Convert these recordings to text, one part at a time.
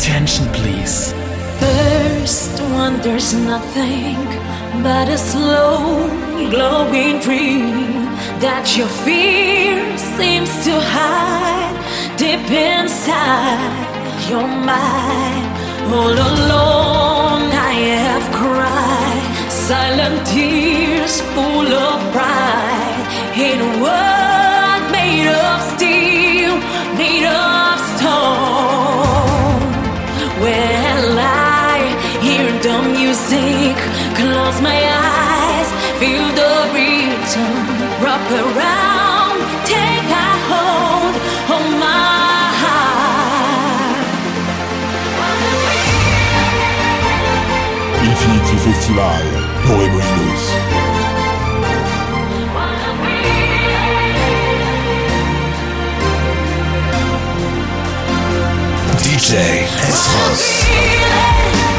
attention, please. First one, there's nothing but a slow glowing dream that your fear seems to hide deep inside your mind. All alone, I have cried silent tears full of pride in a world made of steel, made of stone. The music, close my eyes, feel the rhythm, wrap around, take a hold of my heart. Infinity Festival, Torremolinos. DJ S.Ross. Beats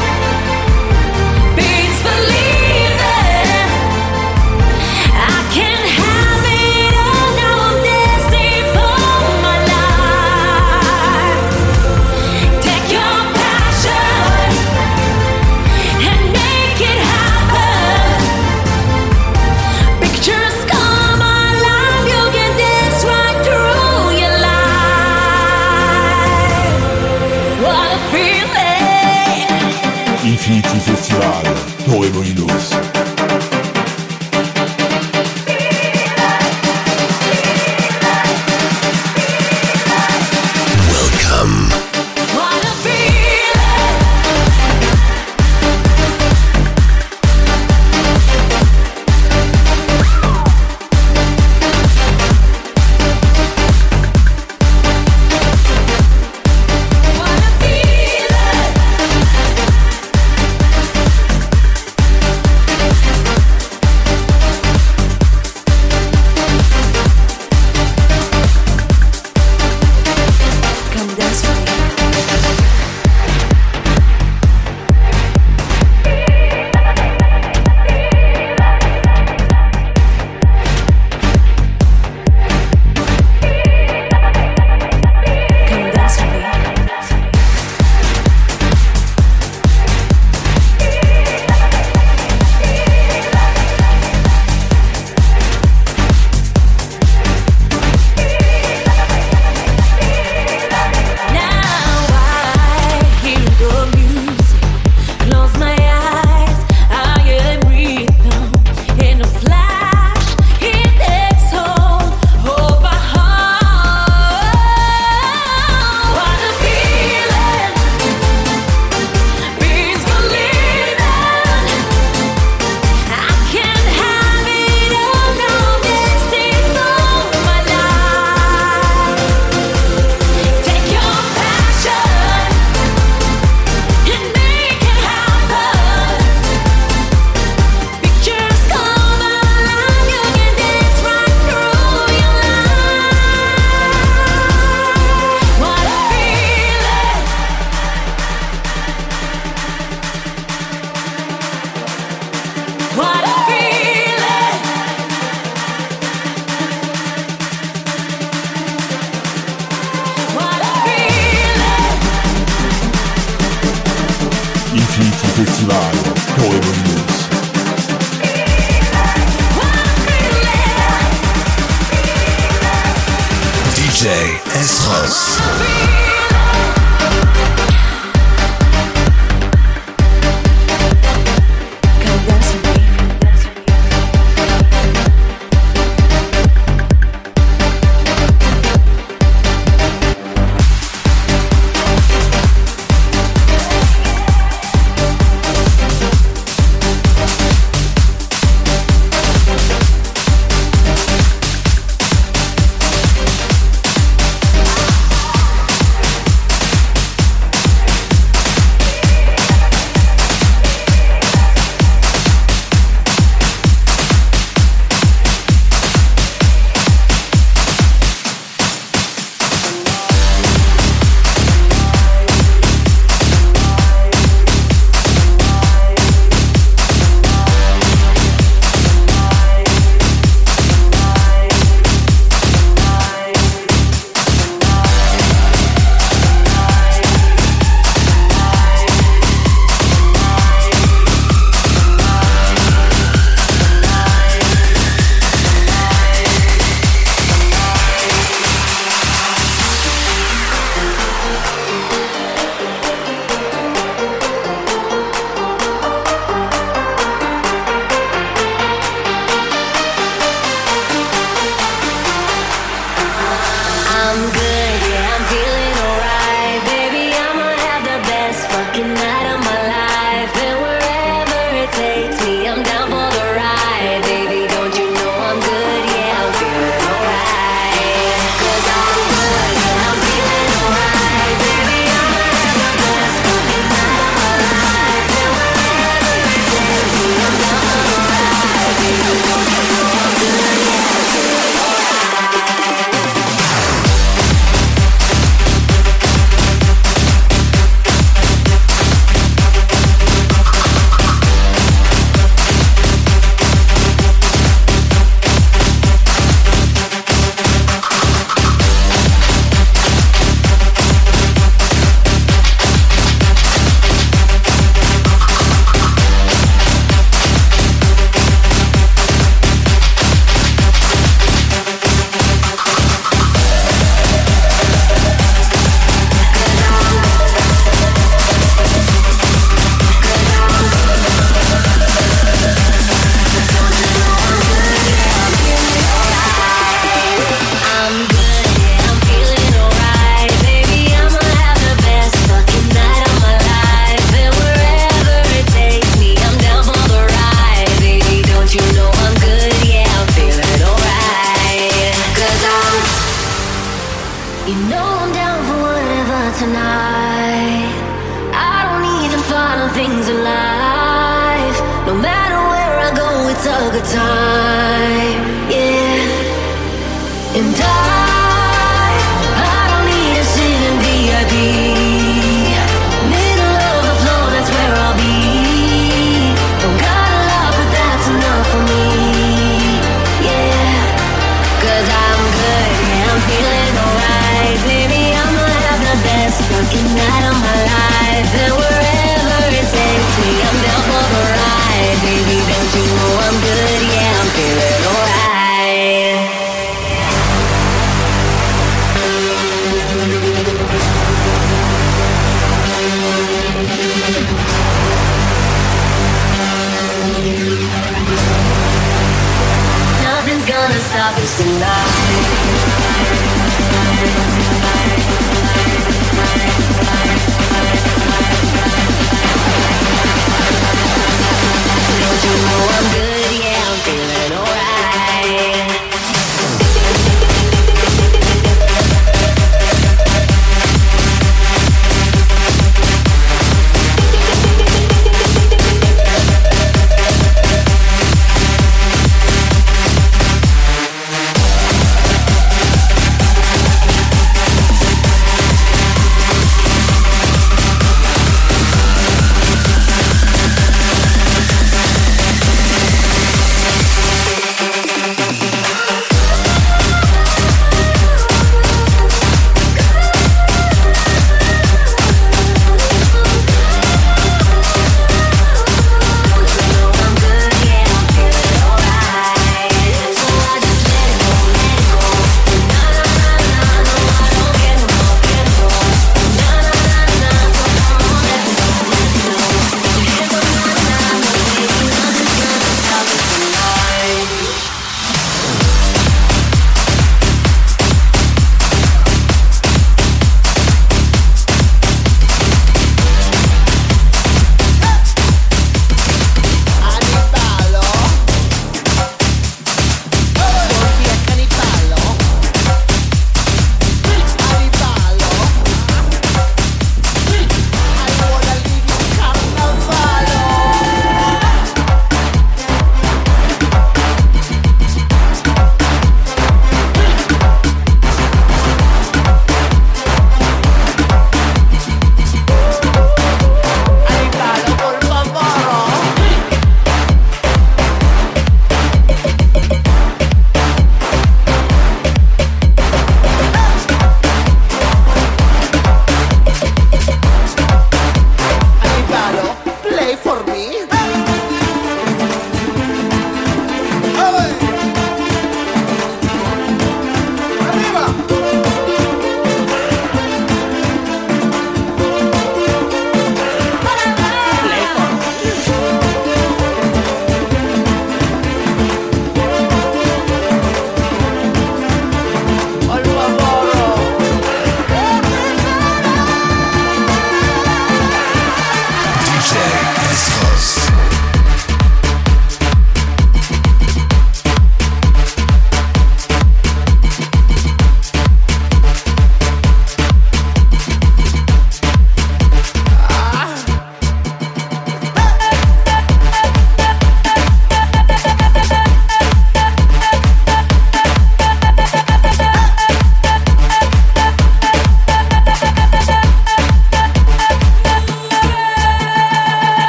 Finici Festival. 2012 Festival, Torremolinos. What a feeling! DJ S.Ross.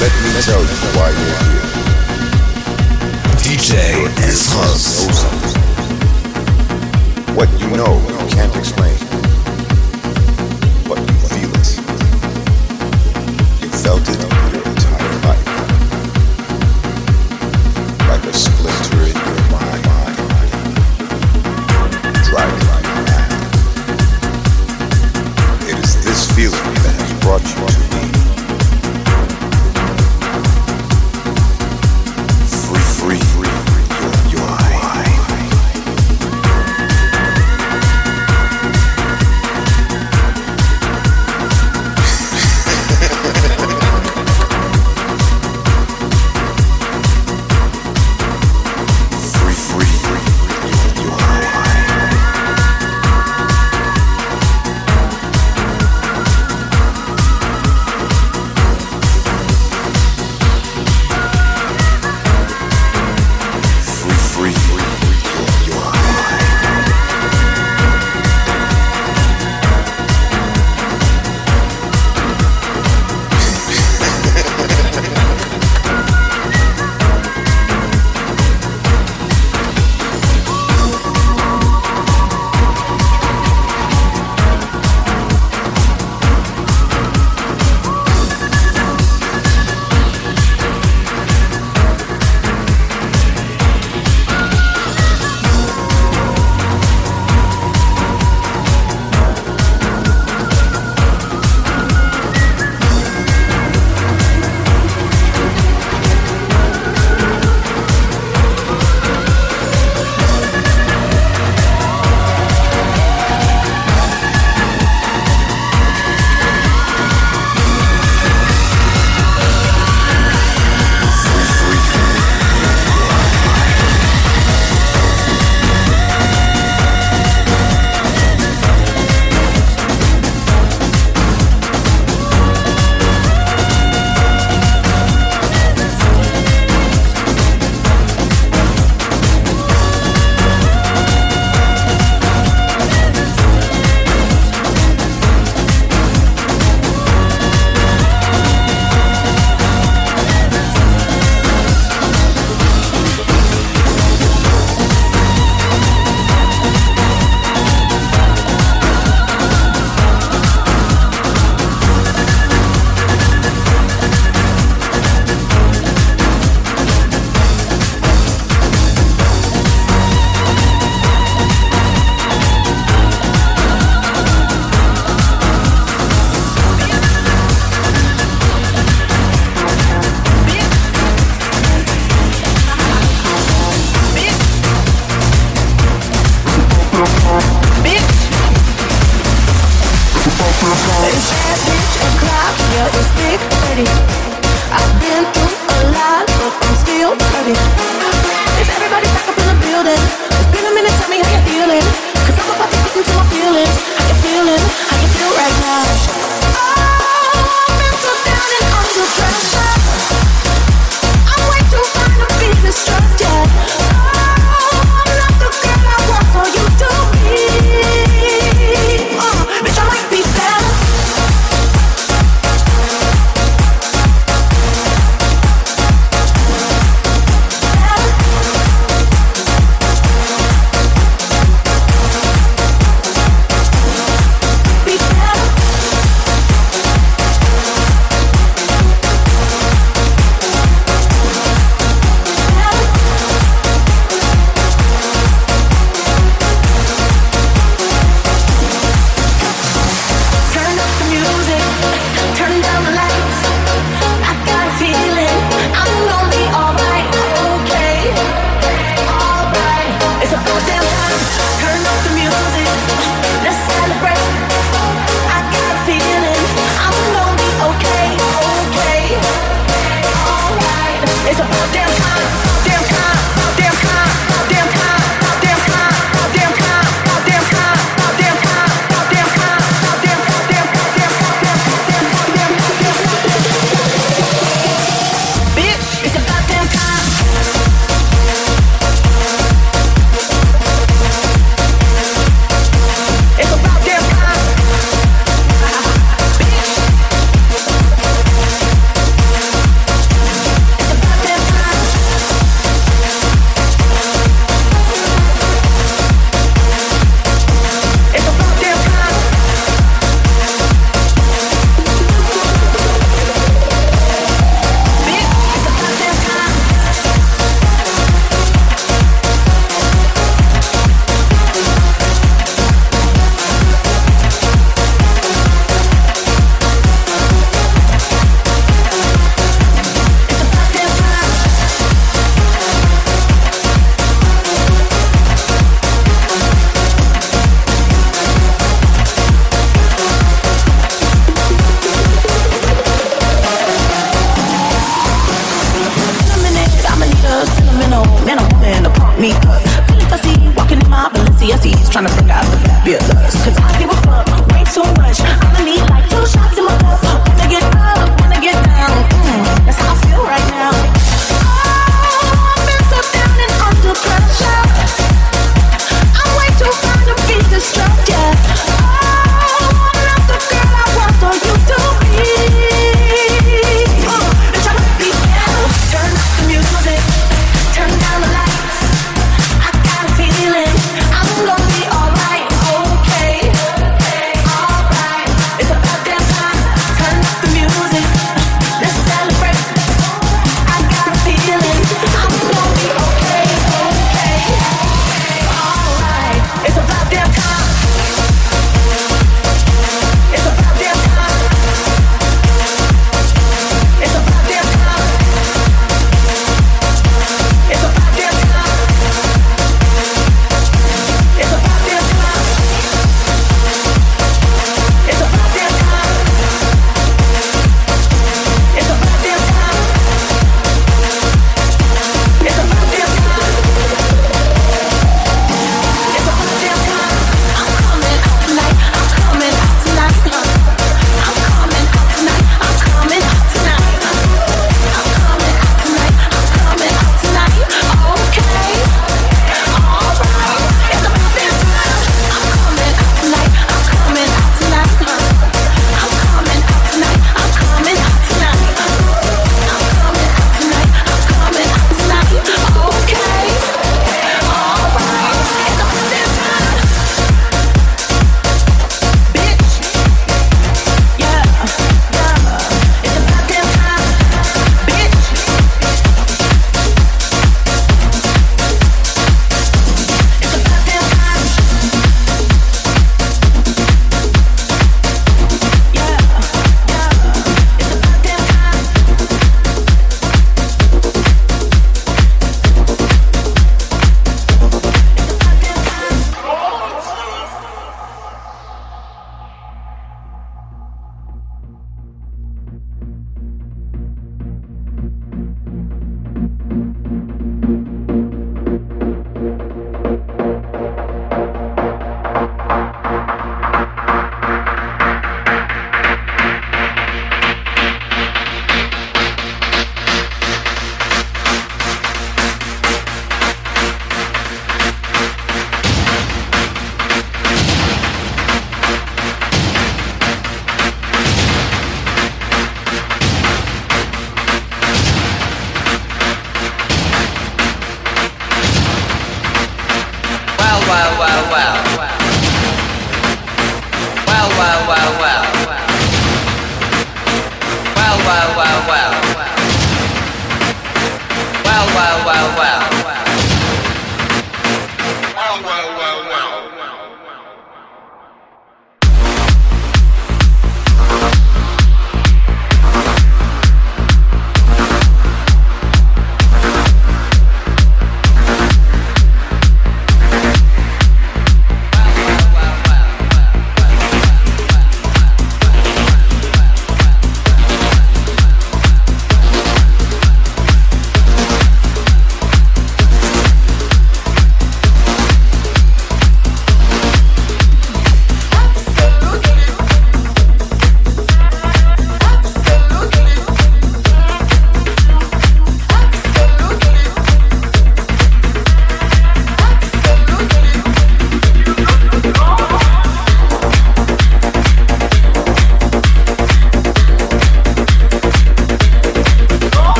Let me tell you why you're here. DJ S.Ross. What you know, you can't explain. But you feel it. You felt it.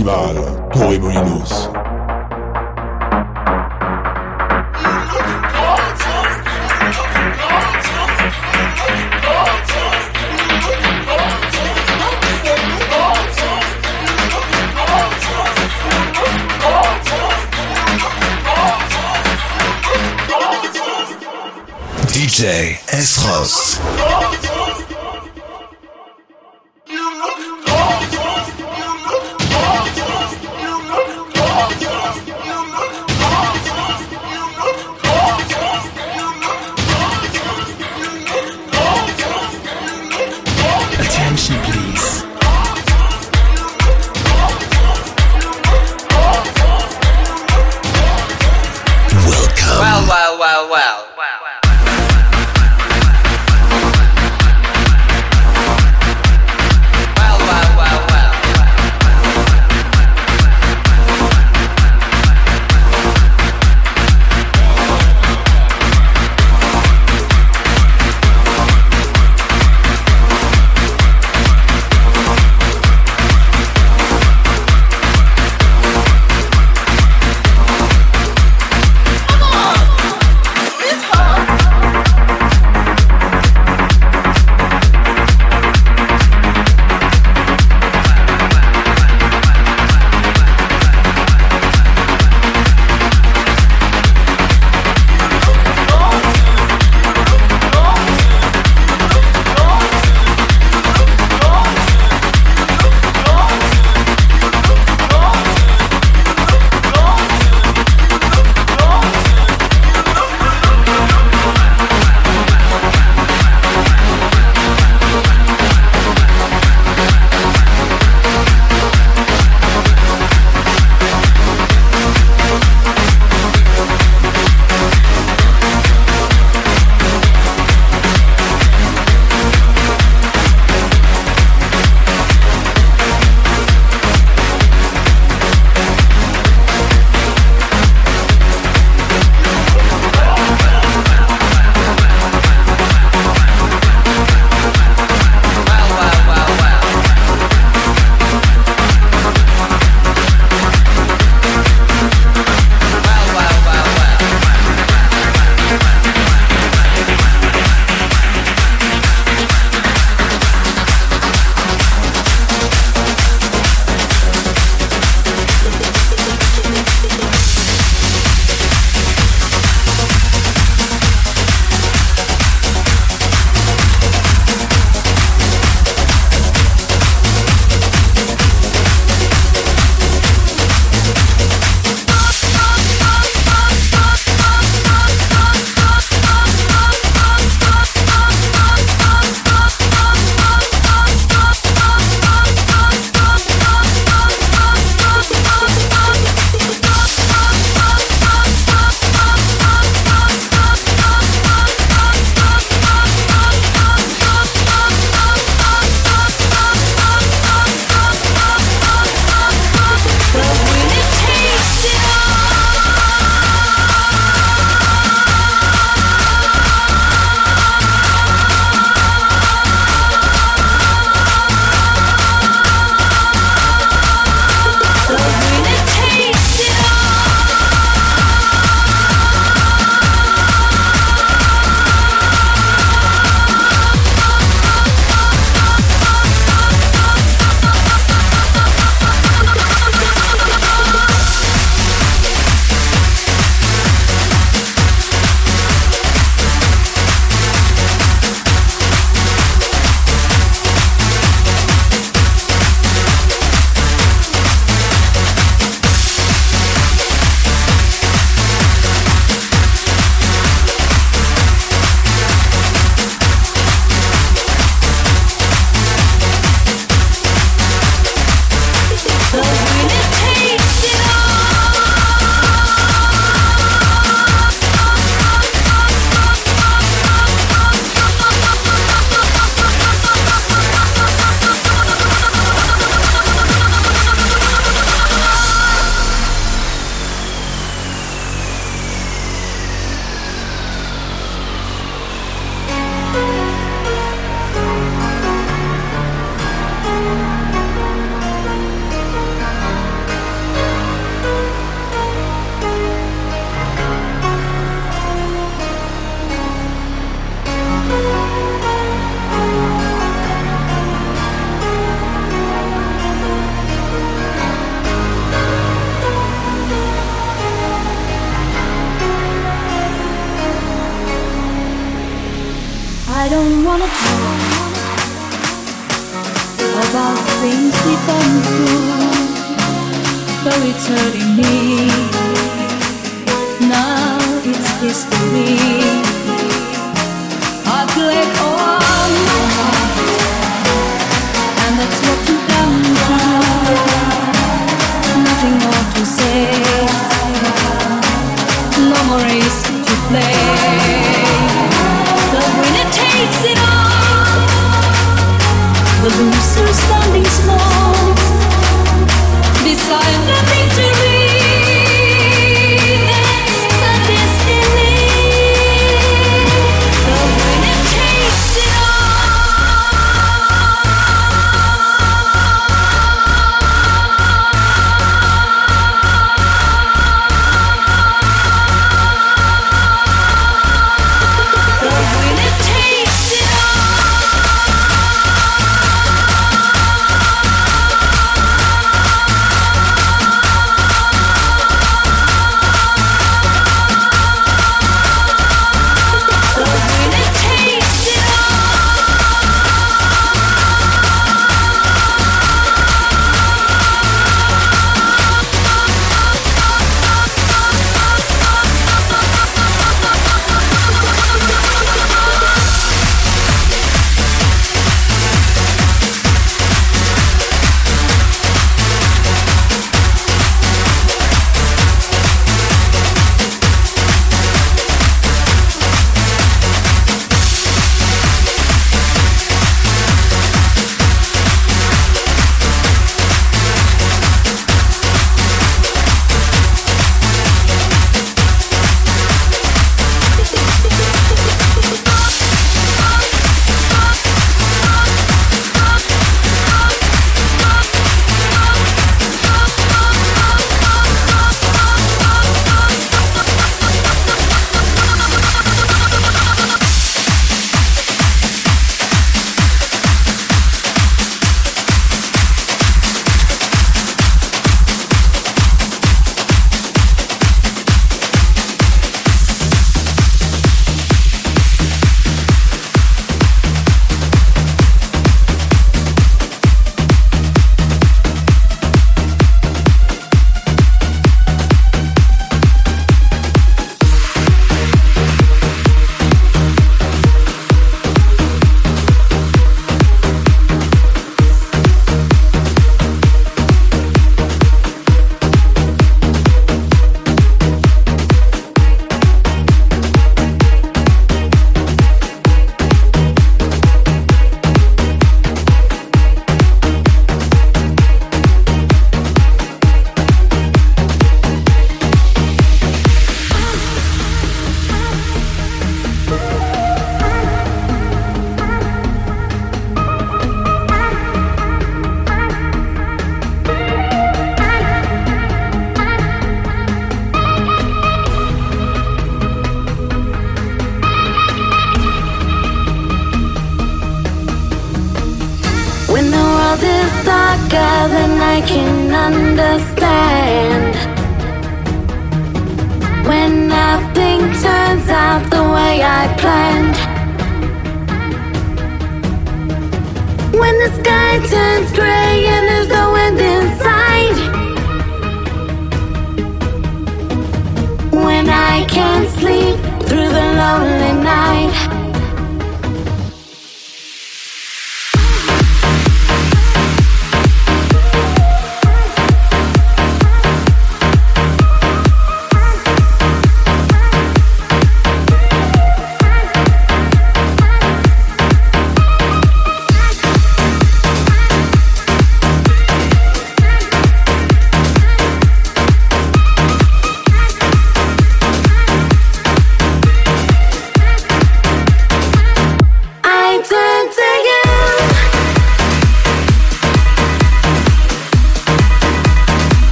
Festival,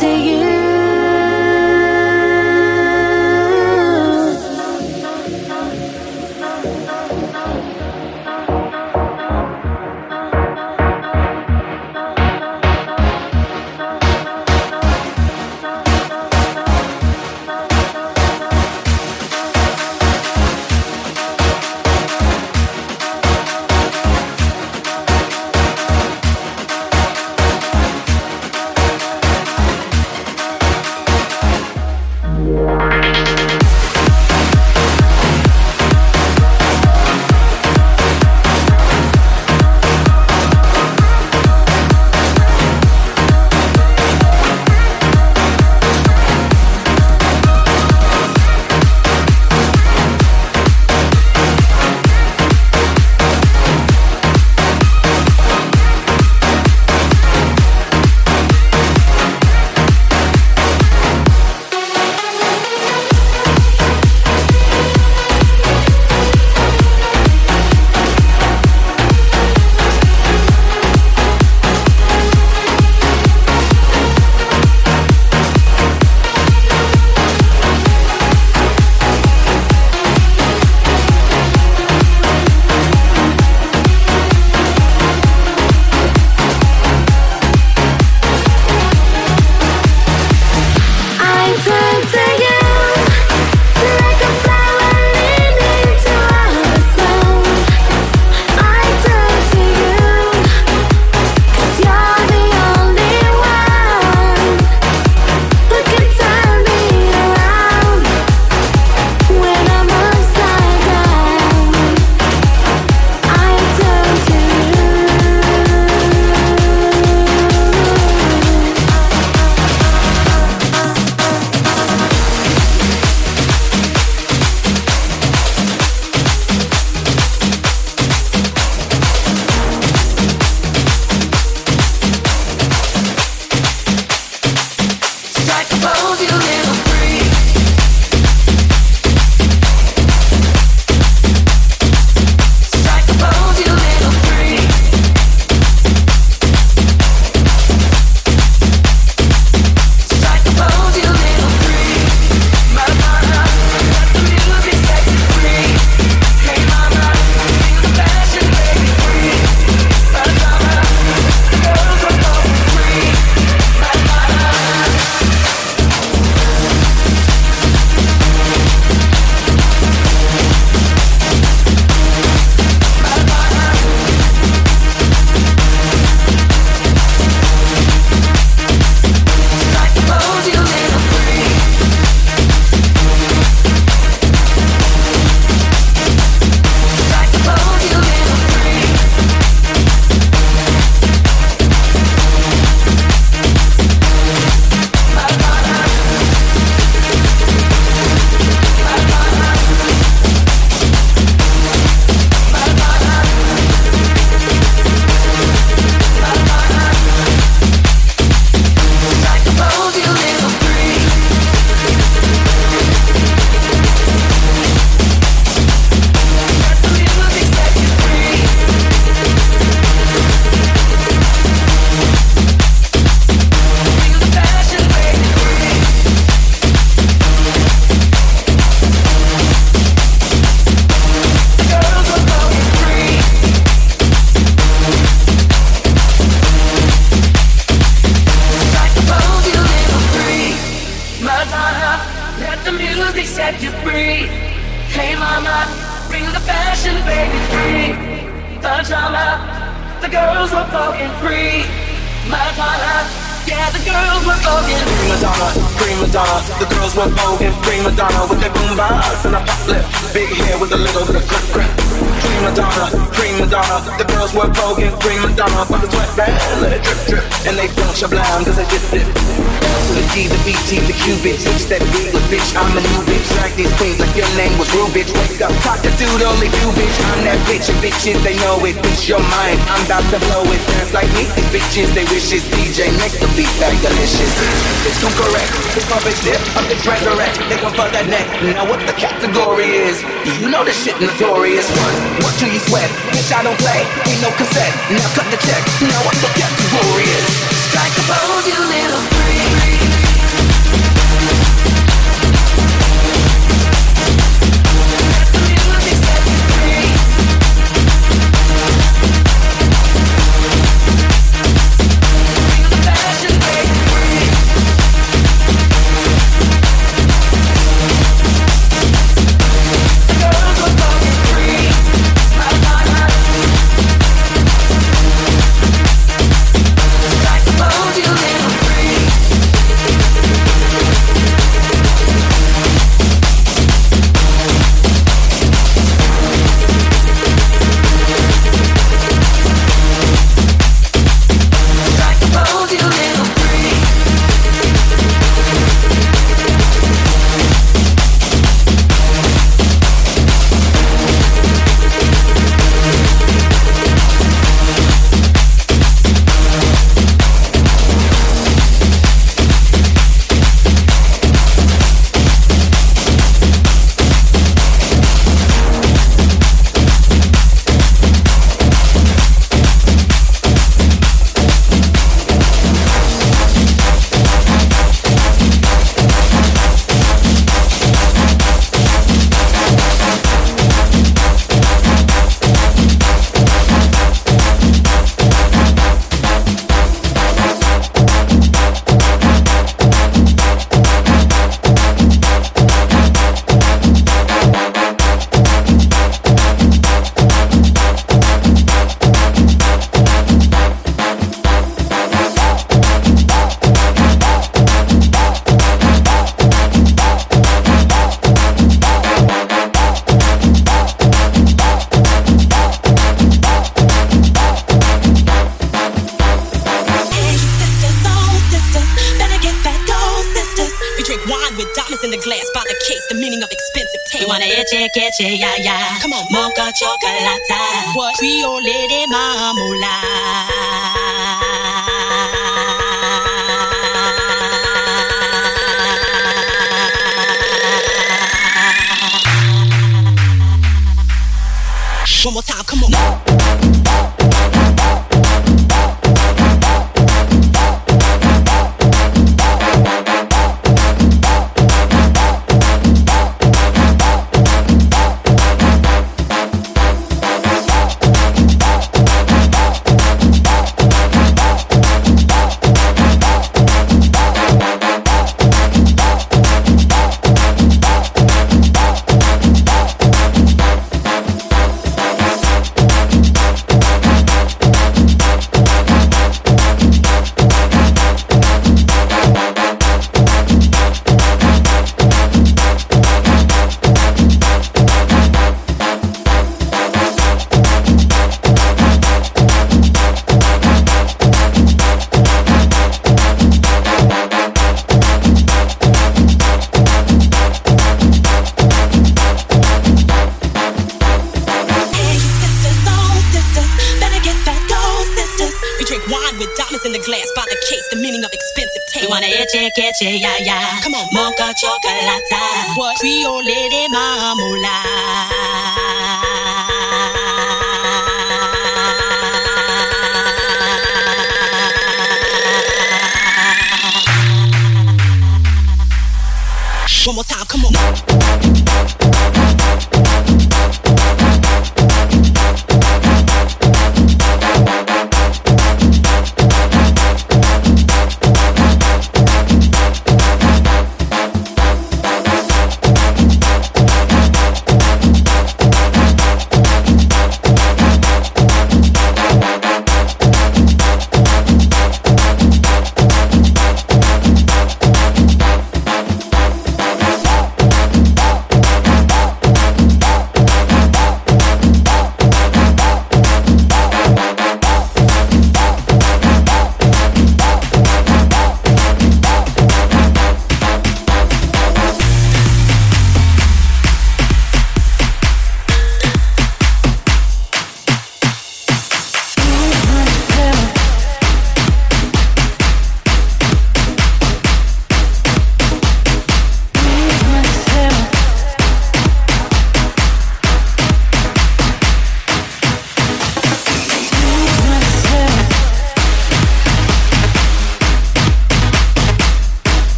to you. bitch that we with bitch. I'm a new bitch. Drag these queens like your name was Ru, bitch. Wake up, cock a dude, only you, bitch. I'm that bitch, and bitches, they know it. Bitch, your mind. I'm about to blow it. Dance like me. These bitches, they wish it's DJ. make the beat back delicious. It's too correct. This my bitch dip. I'm the resurrect. They gon' fuck that neck. Now what the category is? You know this shit notorious. What? What do you sweat? Bitch, I don't play. Ain't no cassette. Now cut the check. Now what the category is? Strike a pose, you